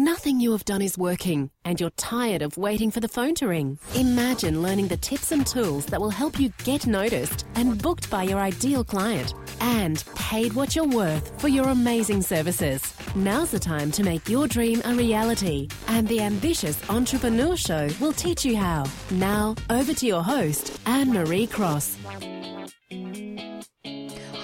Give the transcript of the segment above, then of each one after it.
Nothing you have done is working, and you're tired of waiting for the phone to ring. Imagine learning the tips and tools that will help you get noticed and booked by your ideal client, and paid what you're worth for your amazing services. Now's the time to make your dream a reality, and the Ambitious Entrepreneur Show will teach you how. Now, over to your host, Anne Marie Cross.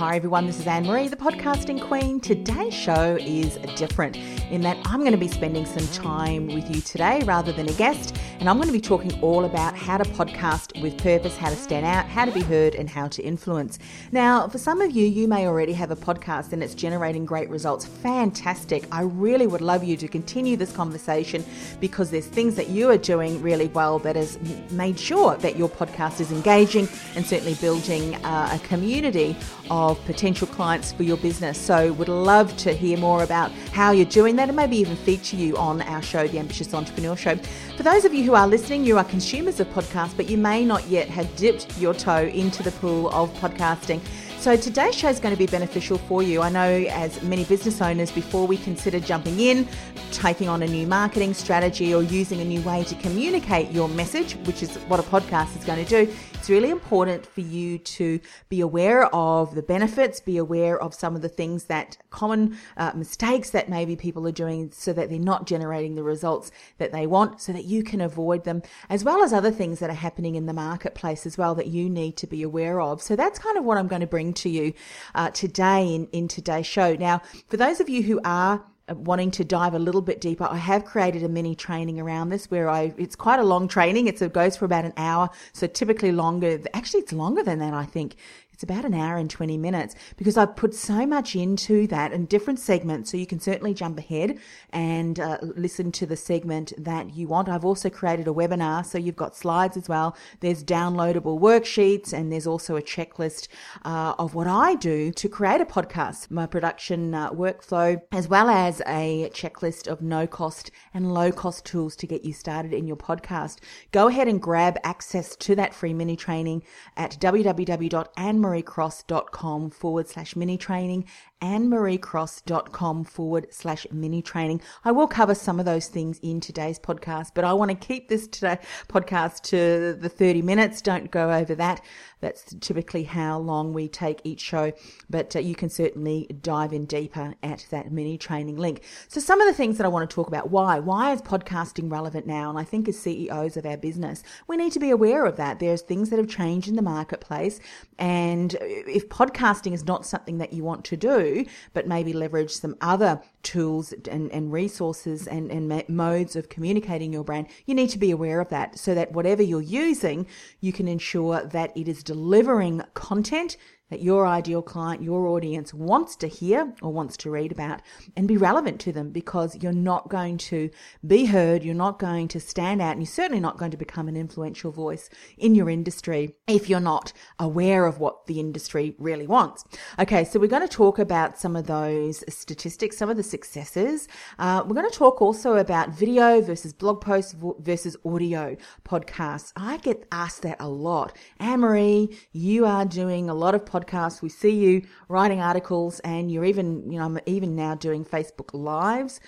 Hi everyone, this is Anne Marie, the podcasting queen. Today's show is different in that I'm going to be spending some time with you today rather than a guest, and I'm going to be talking all about how to podcast with purpose, how to stand out, how to be heard, and how to influence. Now, for some of you, you may already have a podcast and it's generating great results. Fantastic. I really would love you to continue this conversation because there's things that you are doing really well that has made sure that your podcast is engaging and certainly building uh, a community of potential clients for your business. So, would love to hear more about how you're doing that and maybe even feature you on our show, The Ambitious Entrepreneur Show. For those of you who are listening, you are consumers of podcasts, but you may not yet have dipped your toe into the pool of podcasting. So today's show is going to be beneficial for you. I know as many business owners, before we consider jumping in, taking on a new marketing strategy, or using a new way to communicate your message, which is what a podcast is going to do, it's really important for you to be aware of the benefits, be aware of some of the things that common uh, mistakes that maybe people are doing so that they're not generating the results that they want, so that you can avoid them, as well as other things that are happening in the marketplace as well that you need to be aware of. So that's kind of what I'm going to bring to you uh, today in, in today's show. Now, for those of you who are wanting to dive a little bit deeper, I have created a mini training around this where I, it's quite a long training. It's, it goes for about an hour. So typically longer, actually it's longer than that, I think. It's about an hour and 20 minutes because I've put so much into that in different segments. So you can certainly jump ahead and uh, listen to the segment that you want. I've also created a webinar. So you've got slides as well. There's downloadable worksheets and there's also a checklist uh, of what I do to create a podcast, my production uh, workflow, as well as a checklist of no cost and low cost tools to get you started in your podcast. Go ahead and grab access to that free mini training at www.anne annemariecross.com forward slash mini training, annemariecross.com forward slash mini training. I will cover some of those things in today's podcast, but I want to keep this today podcast to the 30 minutes. Don't go over that. That's typically how long we take each show, but uh, you can certainly dive in deeper at that mini training link. So, some of the things that I want to talk about why? Why is podcasting relevant now? And I think as CEOs of our business, we need to be aware of that. There's things that have changed in the marketplace, and if podcasting is not something that you want to do, but maybe leverage some other tools and, and resources and, and modes of communicating your brand, you need to be aware of that so that whatever you're using, you can ensure that it is delivering content that your ideal client, your audience wants to hear or wants to read about and be relevant to them because you're not going to be heard, you're not going to stand out, and you're certainly not going to become an influential voice in your industry if you're not aware of what the industry really wants. Okay, so we're going to talk about some of those statistics, some of the successes. Uh, we're going to talk also about video versus blog posts versus audio podcasts. I get asked that a lot. Anne Marie, you are doing a lot of podcasts. We see you writing articles, and you're even, you know, I'm even now doing Facebook Lives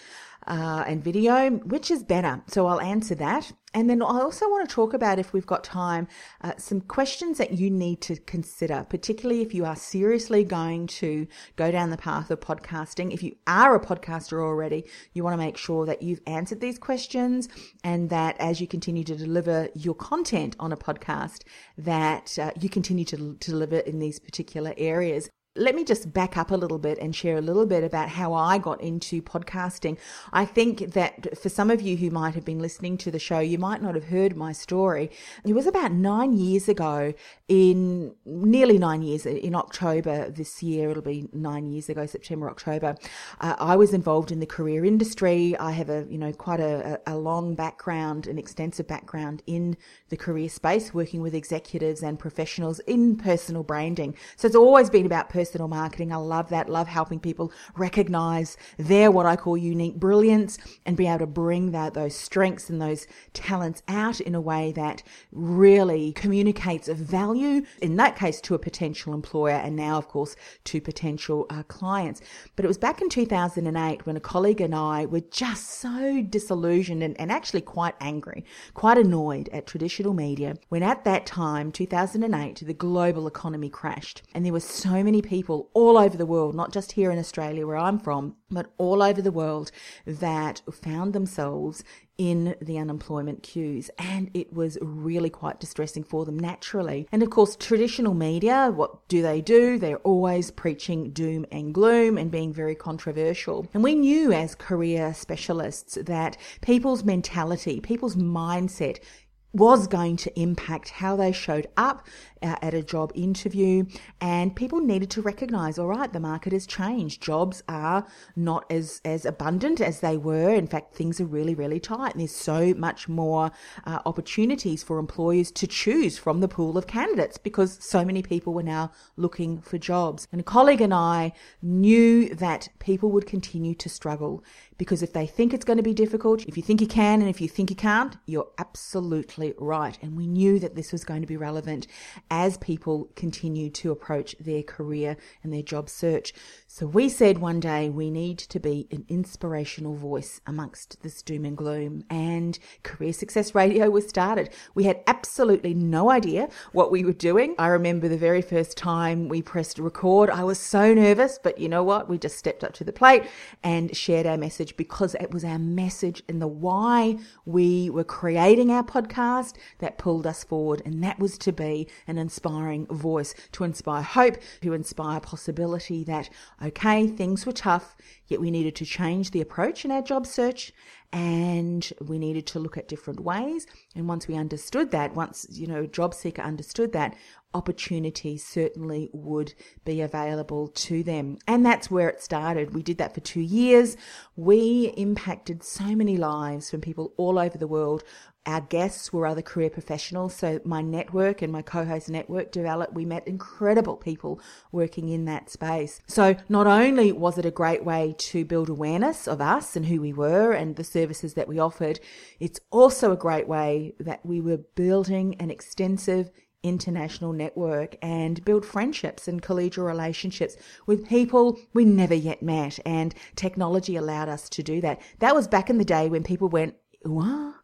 uh, and video. Which is better? So I'll answer that. And then I also want to talk about, if we've got time, uh, some questions that you need to consider, particularly if you are seriously going to go down the path of podcasting. If you are a podcaster already, you want to make sure that you've answered these questions and that as you continue to deliver your content on a podcast, that uh, you continue to, to deliver in these particular areas. Let me just back up a little bit and share a little bit about how I got into podcasting. I think that for some of you who might have been listening to the show, you might not have heard my story. It was about nine years ago, in nearly nine years, in October this year, it'll be nine years ago, September, October. Uh, I was involved in the career industry. I have a, you know, quite a, a long background, an extensive background in the career space, working with executives and professionals in personal branding. So it's always been about personal personal marketing. I love that. Love helping people recognize their what I call unique brilliance and be able to bring that those strengths and those talents out in a way that really communicates a value. In that case, to a potential employer, and now, of course, to potential uh, clients. But it was back in 2008 when a colleague and I were just so disillusioned and, and actually quite angry, quite annoyed at traditional media. When at that time, 2008, the global economy crashed, and there were so many people people all over the world, not just here in Australia where I'm from, but all over the world that found themselves in the unemployment queues. And it was really quite distressing for them naturally. And of course, traditional media, what do they do? They're always preaching doom and gloom and being very controversial. And we knew as career specialists that people's mentality, people's mindset was going to impact how they showed up uh, at a job interview. And people needed to recognize, all right, the market has changed. Jobs are not as, as abundant as they were. In fact, things are really, really tight. And there's so much more uh, opportunities for employers to choose from the pool of candidates because so many people were now looking for jobs. And a colleague and I knew that people would continue to struggle because if they think it's going to be difficult, if you think you can and if you think you can't, you're absolutely right. And we knew that this was going to be relevant as people continue to approach their career and their job search. So we said one day we need to be an inspirational voice amongst this doom and gloom. And Career Success Radio was started. We had absolutely no idea what we were doing. I remember the very first time we pressed record, I was so nervous, but you know what? We just stepped up to the plate and shared our message because it was our message and the why we were creating our podcast that pulled us forward. And that was to be an inspiring voice, to inspire hope, to inspire possibility that okay, things were tough, yet we needed to change the approach in our job search and we needed to look at different ways. And once we understood that, once, you know, job seeker understood that, opportunities certainly would be available to them. And that's where it started. We did that for two years. We impacted so many lives from people all over the world our guests were other career professionals. So my network and my co-host network developed. We met incredible people working in that space. So not only was it a great way to build awareness of us and who we were and the services that we offered, it's also a great way that we were building an extensive international network and build friendships and collegial relationships with people we never yet met. And technology allowed us to do that. That was back in the day when people went, what?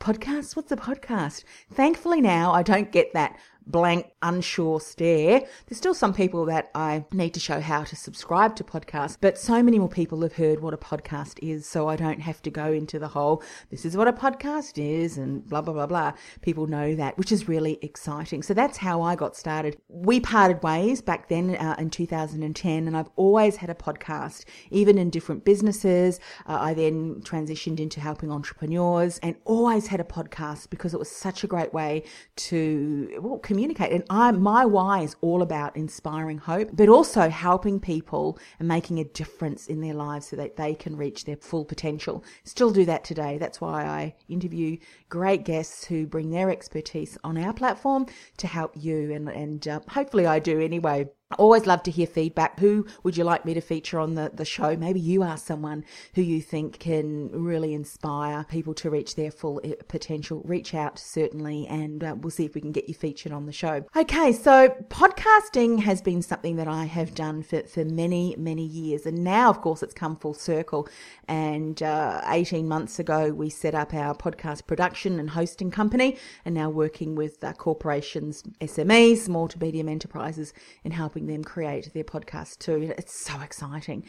podcast? What's a podcast? Thankfully now I don't get that blank, unsure stare. There's still some people that I need to show how to subscribe to podcasts, but so many more people have heard what a podcast is, so I don't have to go into the whole, this is what a podcast is, and blah, blah, blah, blah. People know that, which is really exciting. So that's how I got started. We parted ways back then uh, in 2010, and I've always had a podcast, even in different businesses. Uh, I then transitioned into helping entrepreneurs and always had a podcast because it was such a great way to, well, communicate. And I, my why is all about inspiring hope, but also helping people and making a difference in their lives so that they can reach their full potential. Still do that today. That's why I interview great guests who bring their expertise on our platform to help you. And, and uh, hopefully I do anyway. Always love to hear feedback. Who would you like me to feature on the, the show? Maybe you are someone who you think can really inspire people to reach their full eh, potential. Reach out, certainly, and uh, we'll see if we can get you featured on the show. Okay, so podcasting has been something that I have done for, for many, many years. And now, of course, it's come full circle. And uh, 18 months ago, we set up our podcast production and hosting company, and now working with uh, corporations, SMEs, small to medium enterprises, in helping helping them create their podcast too. It's so exciting.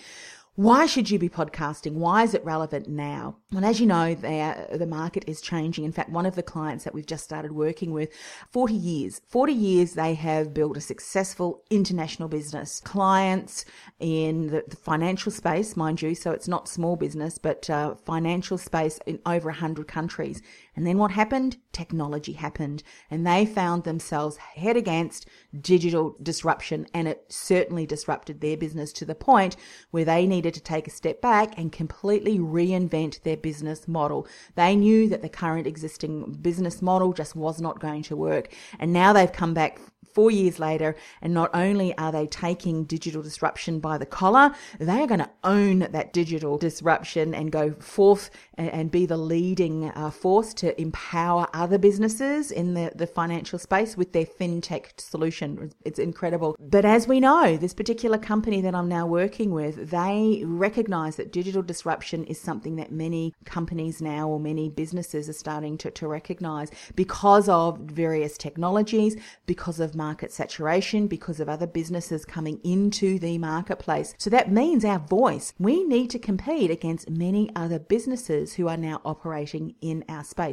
Why should you be podcasting? Why is it relevant now? Well, as you know, the market is changing. In fact, one of the clients that we've just started working with, 40 years, 40 years they have built a successful international business. Clients in the, the financial space, mind you, so it's not small business, but uh, financial space in over 100 countries. And then what happened? Technology happened, and they found themselves head against digital disruption, and it certainly disrupted their business to the point where they needed to take a step back and completely reinvent their business model. They knew that the current existing business model just was not going to work, and now they've come back four years later, and not only are they taking digital disruption by the collar, they are going to own that digital disruption and go forth and, be the leading uh, force to empower other businesses in the, the financial space with their fintech solution. It's incredible. But as we know, this particular company that I'm now working with, they recognize that digital disruption is something that many companies now or many businesses are starting to, to recognize because of various technologies, because of market saturation because of other businesses coming into the marketplace. So that means our voice, we need to compete against many other businesses who are now operating in our space.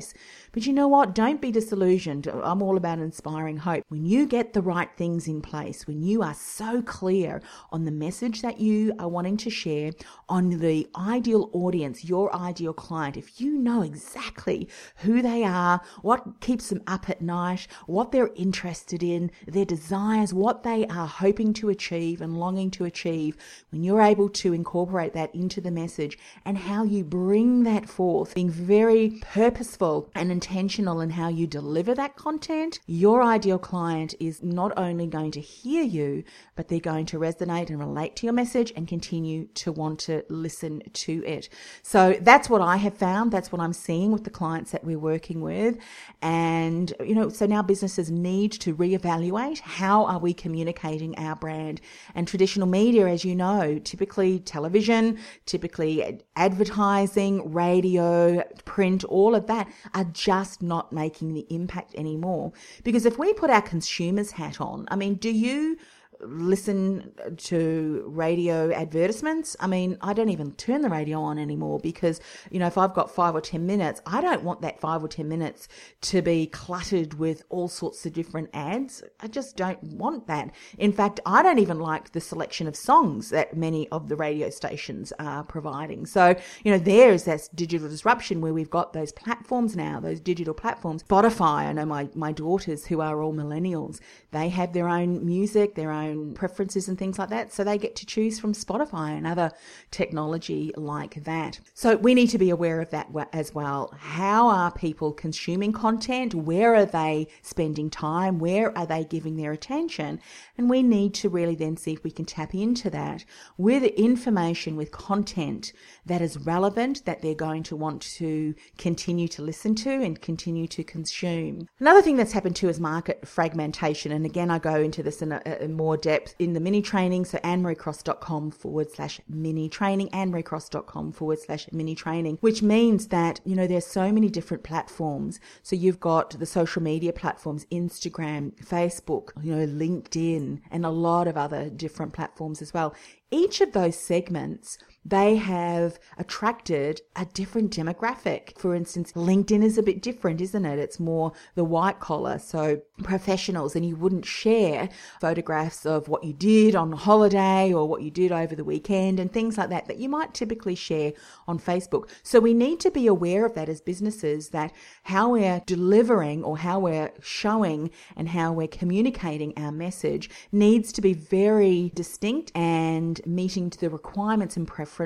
But you know what? Don't be disillusioned. I'm all about inspiring hope. When you get the right things in place, when you are so clear on the message that you are wanting to share, on the ideal audience, your ideal client, if you know exactly who they are, what keeps them up at night, what they're interested in, their desires, what they are hoping to achieve and longing to achieve, when you're able to incorporate that into the message and how you bring that forth, being very purposeful and intentional in how you deliver that content, your ideal client is not only going to hear you, but they're going to resonate and relate to your message and continue to want to listen to it. So that's what I have found. That's what I'm seeing with the clients that we're working with. And, you know, so now businesses need to reevaluate evaluate how are we communicating our brand. And traditional media, as you know, typically television, typically advertising, radio, print, all of that are just not making the impact anymore. Because if we put our consumer's hat on, I mean, do you listen to radio advertisements. I mean, I don't even turn the radio on anymore because, you know, if I've got five or 10 minutes, I don't want that five or 10 minutes to be cluttered with all sorts of different ads. I just don't want that. In fact, I don't even like the selection of songs that many of the radio stations are providing. So, you know, there is that digital disruption where we've got those platforms now, those digital platforms. Spotify, I know my, my daughters who are all millennials, they have their own music, their own own preferences and things like that. So they get to choose from Spotify and other technology like that. So we need to be aware of that as well. How are people consuming content? Where are they spending time? Where are they giving their attention? And we need to really then see if we can tap into that with information, with content that is relevant, that they're going to want to continue to listen to and continue to consume. Another thing that's happened too is market fragmentation. And again, I go into this in a, a more depth in the mini training. So annemariecross.com forward slash mini training, annemariecross.com forward slash mini training, which means that, you know, there's so many different platforms. So you've got the social media platforms, Instagram, Facebook, you know, LinkedIn, and a lot of other different platforms as well. Each of those segments they have attracted a different demographic. For instance, LinkedIn is a bit different, isn't it? It's more the white collar, so professionals, and you wouldn't share photographs of what you did on holiday or what you did over the weekend and things like that that you might typically share on Facebook. So we need to be aware of that as businesses that how we're delivering or how we're showing and how we're communicating our message needs to be very distinct and meeting to the requirements and preferences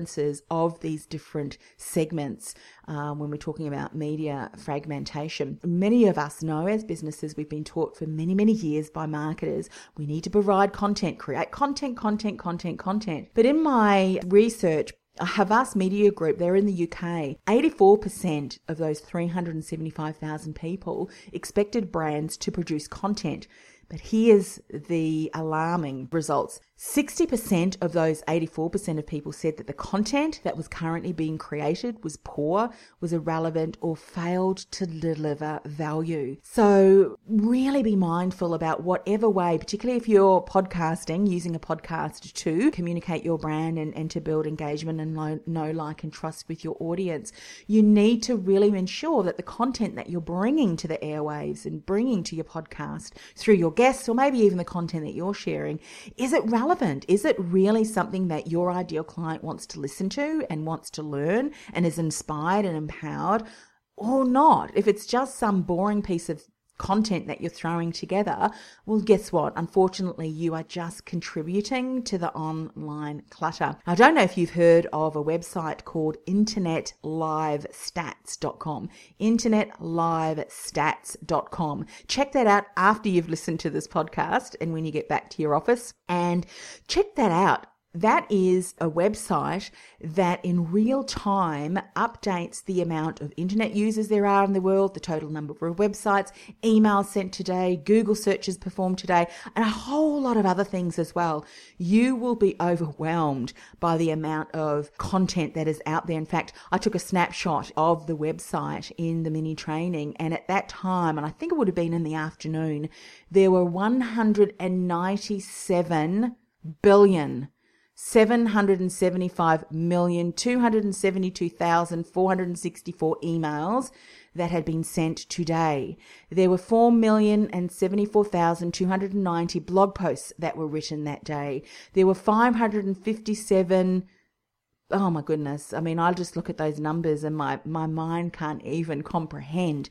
of these different segments um, when we're talking about media fragmentation. Many of us know as businesses, we've been taught for many, many years by marketers, we need to provide content, create content, content, content, content. But in my research, Havas Media Group, they're in the UK. 84% of those 375,000 people expected brands to produce content. But here's the alarming results 60% of those 84% of people said that the content that was currently being created was poor, was irrelevant, or failed to deliver value. So, really be mindful about whatever way, particularly if you're podcasting, using a podcast to communicate your brand and, and to build engagement and know, like, and trust with your audience. You need to really ensure that the content that you're bringing to the airwaves and bringing to your podcast through your guests, or maybe even the content that you're sharing, is it relevant? Relevant? Is it really something that your ideal client wants to listen to and wants to learn and is inspired and empowered or not? If it's just some boring piece of content that you're throwing together, well, guess what? Unfortunately, you are just contributing to the online clutter. I don't know if you've heard of a website called internetlivestats.com. Internetlivestats.com. Check that out after you've listened to this podcast and when you get back to your office and check that out that is a website that in real time updates the amount of internet users there are in the world, the total number of websites, emails sent today, Google searches performed today, and a whole lot of other things as well. You will be overwhelmed by the amount of content that is out there. In fact, I took a snapshot of the website in the mini training, and at that time, and I think it would have been in the afternoon, there were 197 billion 775,272,464 emails that had been sent today. There were 4,074,290 blog posts that were written that day. There were 557 oh my goodness. I mean, I just look at those numbers and my, my mind can't even comprehend.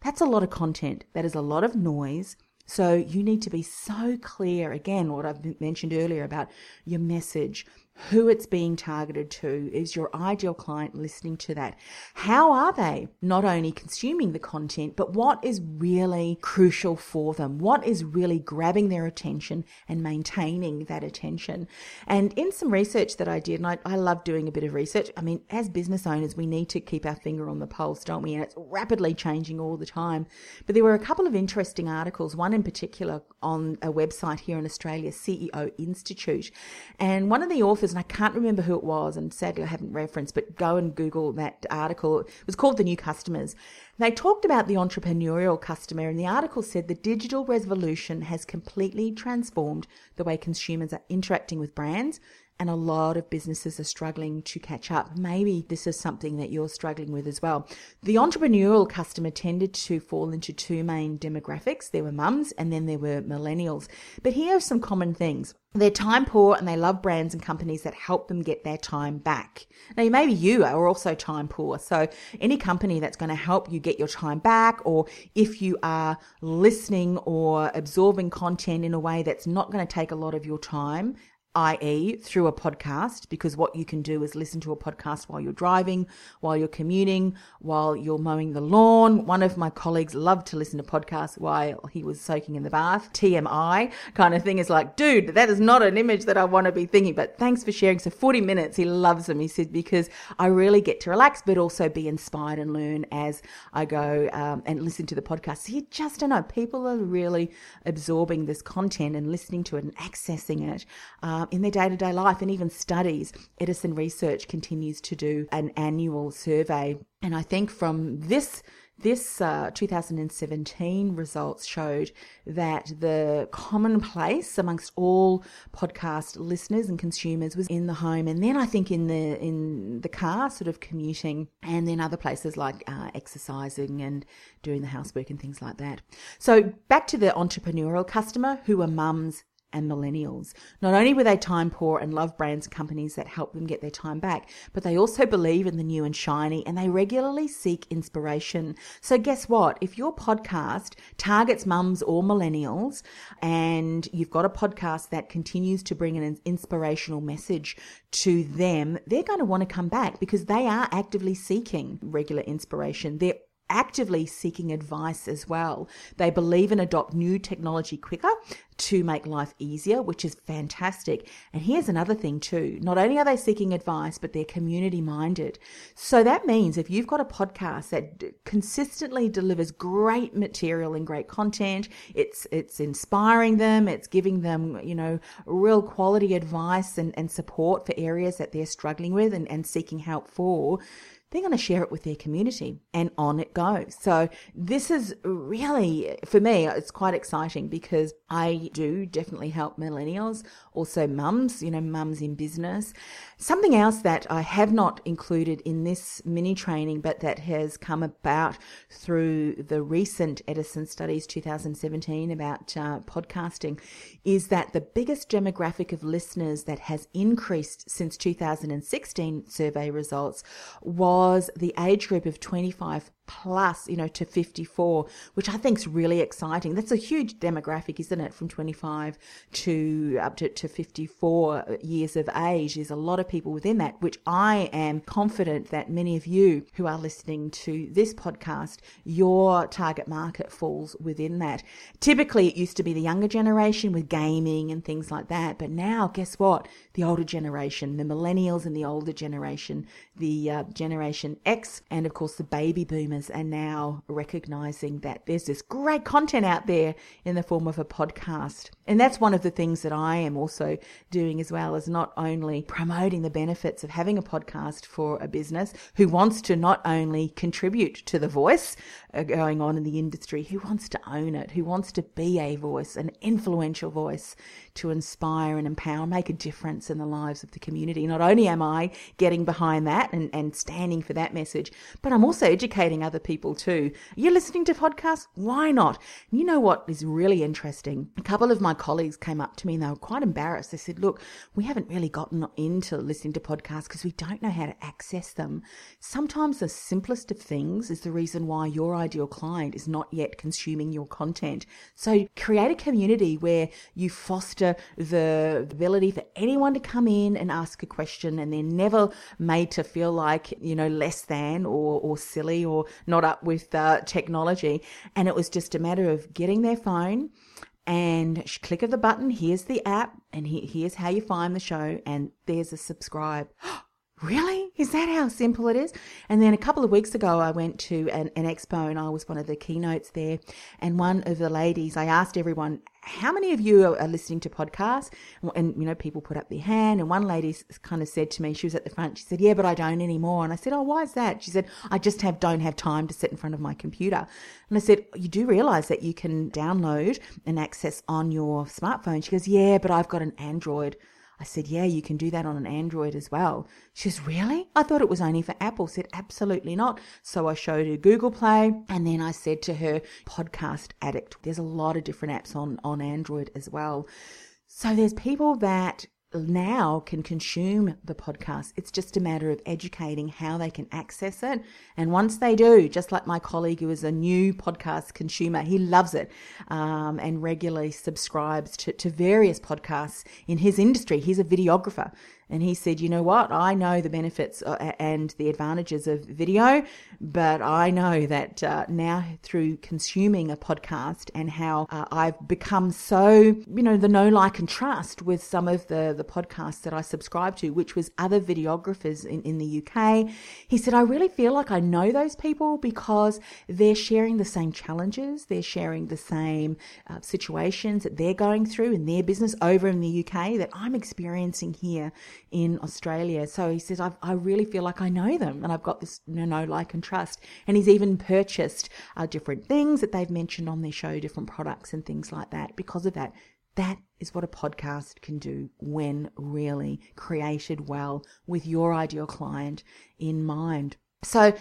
That's a lot of content. That is a lot of noise. So you need to be so clear again, what I've mentioned earlier about your message, who it's being targeted to. Is your ideal client listening to that? How are they not only consuming the content, but what is really crucial for them? What is really grabbing their attention and maintaining that attention? And in some research that I did, and I, I love doing a bit of research. I mean, as business owners, we need to keep our finger on the pulse, don't we? And it's rapidly changing all the time. But there were a couple of interesting articles, one in particular on a website here in Australia, CEO Institute. And one of the authors authors, and I can't remember who it was, and sadly I haven't referenced, but go and Google that article. It was called The New Customers. They talked about the entrepreneurial customer, and the article said the digital revolution has completely transformed the way consumers are interacting with brands and a lot of businesses are struggling to catch up. Maybe this is something that you're struggling with as well. The entrepreneurial customer tended to fall into two main demographics. There were mums and then there were millennials. But here are some common things. They're time poor and they love brands and companies that help them get their time back. Now, maybe you are also time poor. So any company that's going to help you get your time back, or if you are listening or absorbing content in a way that's not going to take a lot of your time, i.e., through a podcast, because what you can do is listen to a podcast while you're driving, while you're commuting, while you're mowing the lawn. One of my colleagues loved to listen to podcasts while he was soaking in the bath. TMI kind of thing is like, dude, that is not an image that I want to be thinking, but thanks for sharing. So 40 minutes, he loves them. He said, because I really get to relax, but also be inspired and learn as I go um, and listen to the podcast. So you just don't know. People are really absorbing this content and listening to it and accessing it. Um, uh, in their day to day life and even studies. Edison Research continues to do an annual survey. And I think from this this uh, 2017 results showed that the commonplace amongst all podcast listeners and consumers was in the home, and then I think in the in the car, sort of commuting, and then other places like uh, exercising and doing the housework and things like that. So back to the entrepreneurial customer, who are mums and millennials. Not only were they time poor and love brands and companies that help them get their time back, but they also believe in the new and shiny and they regularly seek inspiration. So, guess what? If your podcast targets mums or millennials and you've got a podcast that continues to bring an inspirational message to them, they're going to want to come back because they are actively seeking regular inspiration. They're actively seeking advice as well. They believe and adopt new technology quicker to make life easier, which is fantastic. And here's another thing too. Not only are they seeking advice, but they're community minded. So that means if you've got a podcast that consistently delivers great material and great content, it's, it's inspiring them, it's giving them, you know, real quality advice and, and support for areas that they're struggling with and, and seeking help for, they're going to share it with their community and on it goes. So this is really, for me, it's quite exciting because I do definitely help millennials, also mums, you know, mums in business. Something else that I have not included in this mini training, but that has come about through the recent Edison Studies 2017 about uh, podcasting is that the biggest demographic of listeners that has increased since 2016 survey results was the age group of 25 plus, you know, to 54, which I think is really exciting. That's a huge demographic, isn't it? From 25 to up to, to 54 years of age. There's a lot of people within that, which I am confident that many of you who are listening to this podcast, your target market falls within that. Typically, it used to be the younger generation with gaming and things like that. But now, guess what? The older generation, the millennials and the older generation, the uh, generation X, and of course the baby boomers consumers are now recognizing that there's this great content out there in the form of a podcast. And that's one of the things that I am also doing as well is not only promoting the benefits of having a podcast for a business who wants to not only contribute to the voice uh, going on in the industry, who wants to own it, who wants to be a voice, an influential voice to inspire and empower, make a difference in the lives of the community. Not only am I getting behind that and, and standing for that message, but I'm also educating other people too. You're listening to podcasts? Why not? You know what is really interesting? A couple of my colleagues came up to me and they were quite embarrassed. They said, Look, we haven't really gotten into listening to podcasts because we don't know how to access them. Sometimes the simplest of things is the reason why your ideal client is not yet consuming your content. So create a community where you foster the ability for anyone to come in and ask a question and they're never made to feel like, you know, less than or, or silly or not up with uh, technology. And it was just a matter of getting their phone and click of the button. Here's the app, and he, here's how you find the show, and there's a subscribe. really? Is that how simple it is? And then a couple of weeks ago, I went to an, an, expo and I was one of the keynotes there. And one of the ladies, I asked everyone, how many of you are, listening to podcasts? And, and, you know, people put up their hand. And one lady kind of said to me, she was at the front, she said, yeah, but I don't anymore. And I said, oh, why is that? She said, I just have, don't have time to sit in front of my computer. And I said, you do realize that you can download and access on your smartphone? She goes, yeah, but I've got an Android. I said, Yeah, you can do that on an Android as well. She says, Really? I thought it was only for Apple. I said, Absolutely not. So I showed her Google Play and then I said to her, Podcast Addict. There's a lot of different apps on, on Android as well. So there's people that now can consume the podcast. It's just a matter of educating how they can access it. And once they do, just like my colleague who is a new podcast consumer, he loves it um, and regularly subscribes to, to various podcasts in his industry. He's a videographer. And he said, you know what? I know the benefits uh, and the advantages of video, but I know that uh, now through consuming a podcast and how uh, I've become so, you know, the know, like, and trust with some of the, the podcasts that I subscribe to, which was other videographers in, in the UK. He said, I really feel like I know those people because they're sharing the same challenges, they're sharing the same uh, situations that they're going through in their business over in the UK that I'm experiencing here in Australia. So he says, I really feel like I know them and I've got this you know, like and trust. And he's even purchased uh, different things that they've mentioned on their show, different products and things like that because of that. That is what a podcast can do when really created well with your ideal client in mind. So,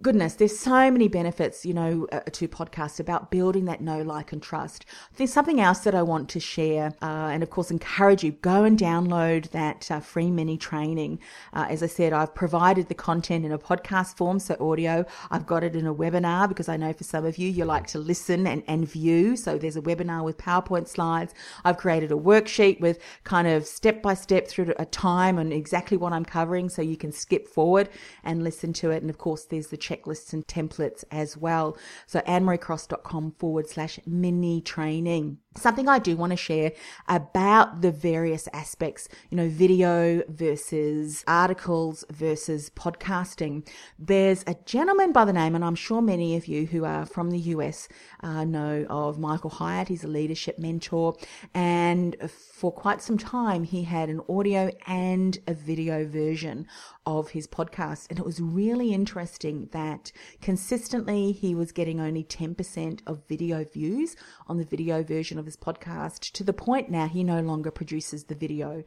goodness, there's so many benefits, you know, uh, to podcasts about building that know, like, and trust. There's something else that I want to share, uh, and of course, encourage you go and download that uh, free mini training. Uh, as I said, I've provided the content in a podcast form, so audio. I've got it in a webinar because I know for some of you, you like to listen and, and view. So there's a webinar with PowerPoint slides. I've created a worksheet with kind of step by step through a time and exactly what I'm covering, so you can skip forward and listen to it and of course, there's the checklists and templates as well. So annemariecross.com forward slash mini training. Something I do want to share about the various aspects, you know, video versus articles versus podcasting. There's a gentleman by the name, and I'm sure many of you who are from the US uh, know of Michael Hyatt. He's a leadership mentor, and for quite some time, he had an audio and a video version of his podcast. And it was really interesting that consistently he was getting only 10% of video views on the video version of his podcast to the point now he no longer produces the video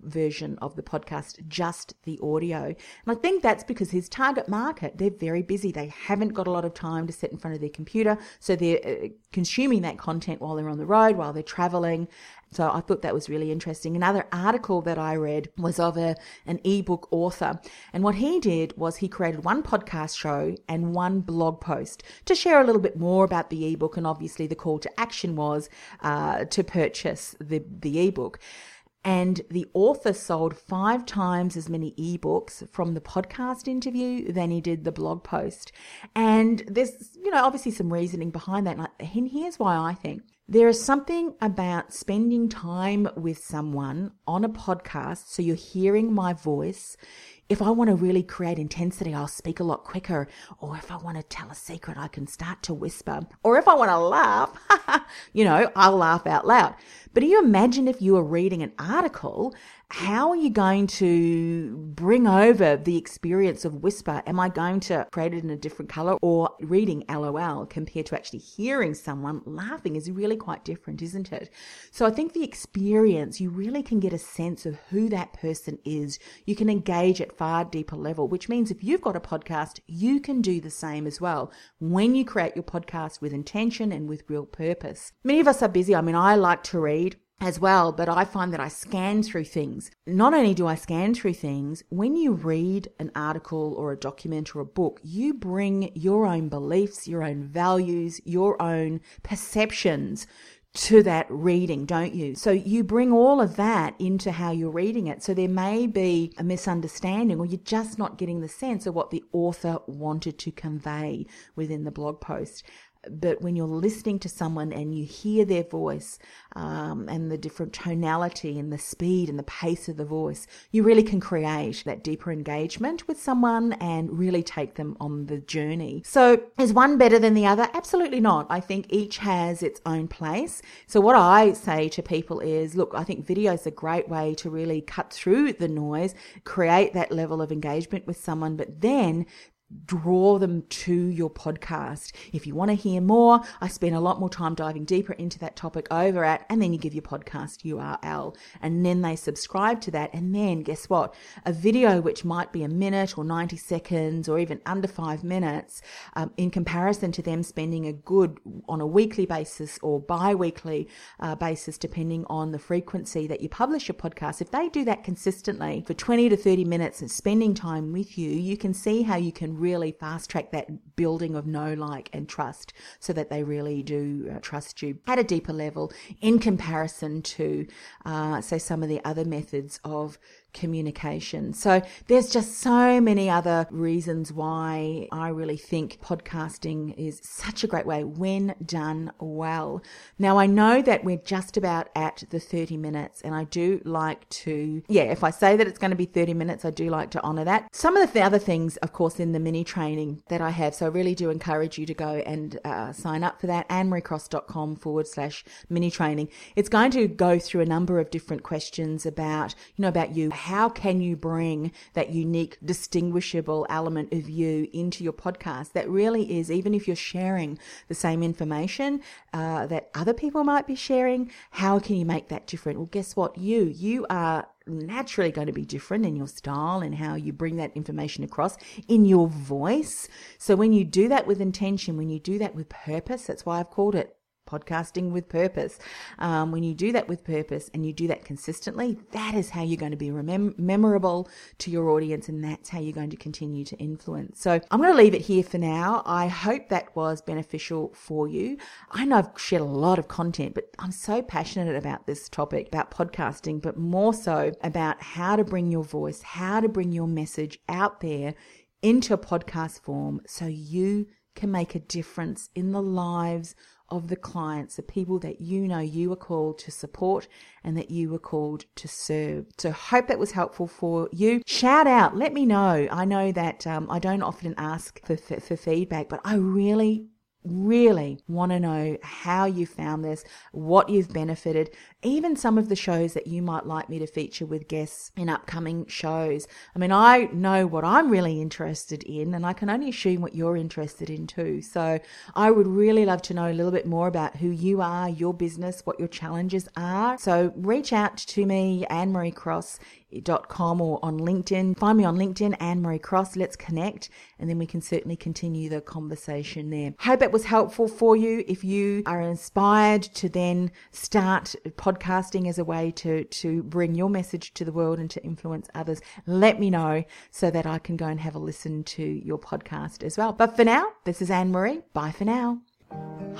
version of the podcast, just the audio. And I think that's because his target market, they're very busy. They haven't got a lot of time to sit in front of their computer. So they're uh, consuming that content while they're on the road, while they're traveling. So I thought that was really interesting. Another article that I read was of a, an ebook author. And what he did was he created one podcast show and one blog post to share a little bit more about the ebook. And obviously the call to action was uh, to purchase the, the ebook. And the author sold five times as many ebooks from the podcast interview than he did the blog post. And there's, you know, obviously some reasoning behind that. And here's why I think there is something about spending time with someone on a podcast. So you're hearing my voice. If I want to really create intensity, I'll speak a lot quicker. Or if I want to tell a secret, I can start to whisper. Or if I want to laugh, you know, I'll laugh out loud. But do you imagine if you were reading an article how are you going to bring over the experience of whisper? Am I going to create it in a different color or reading LOL compared to actually hearing someone laughing is really quite different, isn't it? So I think the experience, you really can get a sense of who that person is. You can engage at far deeper level, which means if you've got a podcast, you can do the same as well when you create your podcast with intention and with real purpose. Many of us are busy. I mean, I like to read as well, but I find that I scan through things. Not only do I scan through things, when you read an article or a document or a book, you bring your own beliefs, your own values, your own perceptions to that reading, don't you? So you bring all of that into how you're reading it. So there may be a misunderstanding or you're just not getting the sense of what the author wanted to convey within the blog post but when you're listening to someone and you hear their voice um, and the different tonality and the speed and the pace of the voice, you really can create that deeper engagement with someone and really take them on the journey. So, is one better than the other? Absolutely not. I think each has its own place. So, what I say to people is look, I think video is a great way to really cut through the noise, create that level of engagement with someone, but then draw them to your podcast. If you want to hear more, I spend a lot more time diving deeper into that topic over at, and then you give your podcast URL and then they subscribe to that. And then guess what? A video which might be a minute or 90 seconds or even under five minutes, um, in comparison to them spending a good on a weekly basis or bi weekly uh, basis, depending on the frequency that you publish your podcast. If they do that consistently for 20 to 30 minutes and spending time with you, you can see how you can really fast track that building of know, like, and trust so that they really do uh, trust you. At a deeper level in comparison to, uh, say, some of the other methods of communication. So there's just so many other reasons why I really think podcasting is such a great way when done well. Now I know that we're just about at the 30 minutes and I do like to, yeah, if I say that it's going to be 30 minutes, I do like to honor that. Some of the other things, of course, in the mini training that I have. So I really do encourage you to go and uh, sign up for that. AnnemarieCross.com forward slash mini training. It's going to go through a number of different questions about, you know, about you how can you bring that unique, distinguishable element of you into your podcast that really is, even if you're sharing the same information uh, that other people might be sharing, how can you make that different? Well, guess what? You, you are naturally going to be different in your style and how you bring that information across in your voice. So when you do that with intention, when you do that with purpose, that's why I've called it podcasting with purpose. Um, when you do that with purpose and you do that consistently, that is how you're going to be remem- memorable to your audience and that's how you're going to continue to influence. So I'm going to leave it here for now. I hope that was beneficial for you. I know I've shared a lot of content, but I'm so passionate about this topic, about podcasting, but more so about how to bring your voice, how to bring your message out there into a podcast form so you can make a difference in the lives of the clients, the people that you know you are called to support and that you were called to serve. So hope that was helpful for you. Shout out, let me know. I know that um, I don't often ask for, for, for feedback, but I really really want to know how you found this, what you've benefited, even some of the shows that you might like me to feature with guests in upcoming shows. I mean, I know what I'm really interested in, and I can only assume what you're interested in too. So I would really love to know a little bit more about who you are, your business, what your challenges are. So reach out to me, Anne Marie Cross com or on LinkedIn. Find me on LinkedIn, Anne Marie Cross. Let's connect and then we can certainly continue the conversation there. Hope it was helpful for you. If you are inspired to then start podcasting as a way to, to bring your message to the world and to influence others, let me know so that I can go and have a listen to your podcast as well. But for now, this is Anne Marie. Bye for now.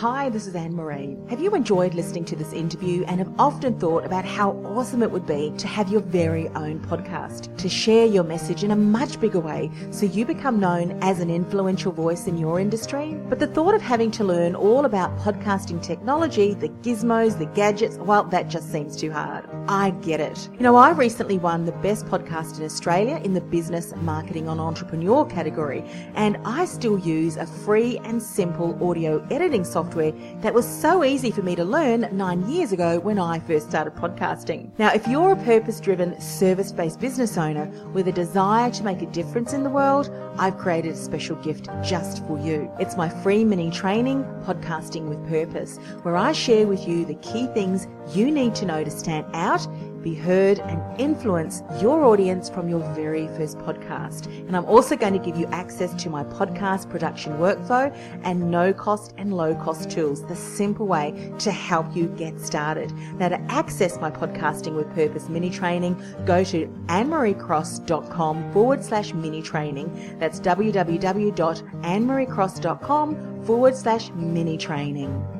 Hi, this is Anne Marie. Have you enjoyed listening to this interview and have often thought about how awesome it would be to have your very own podcast, to share your message in a much bigger way so you become known as an influential voice in your industry? But the thought of having to learn all about podcasting technology, the gizmos, the gadgets, well, that just seems too hard. I get it. You know, I recently won the best podcast in Australia in the business marketing on entrepreneur category, and I still use a free and simple audio editor editing software that was so easy for me to learn nine years ago when I first started podcasting. Now, if you're a purpose driven, service based business owner with a desire to make a difference in the world, I've created a special gift just for you. It's my free mini training, Podcasting with Purpose, where I share with you the key things you need to know to stand out be heard and influence your audience from your very first podcast. And I'm also going to give you access to my podcast production workflow and no cost and low cost tools, the simple way to help you get started. Now, to access my podcasting with purpose mini training, go to annemariecross.com forward slash mini training. That's www.annemariecross.com forward slash mini training.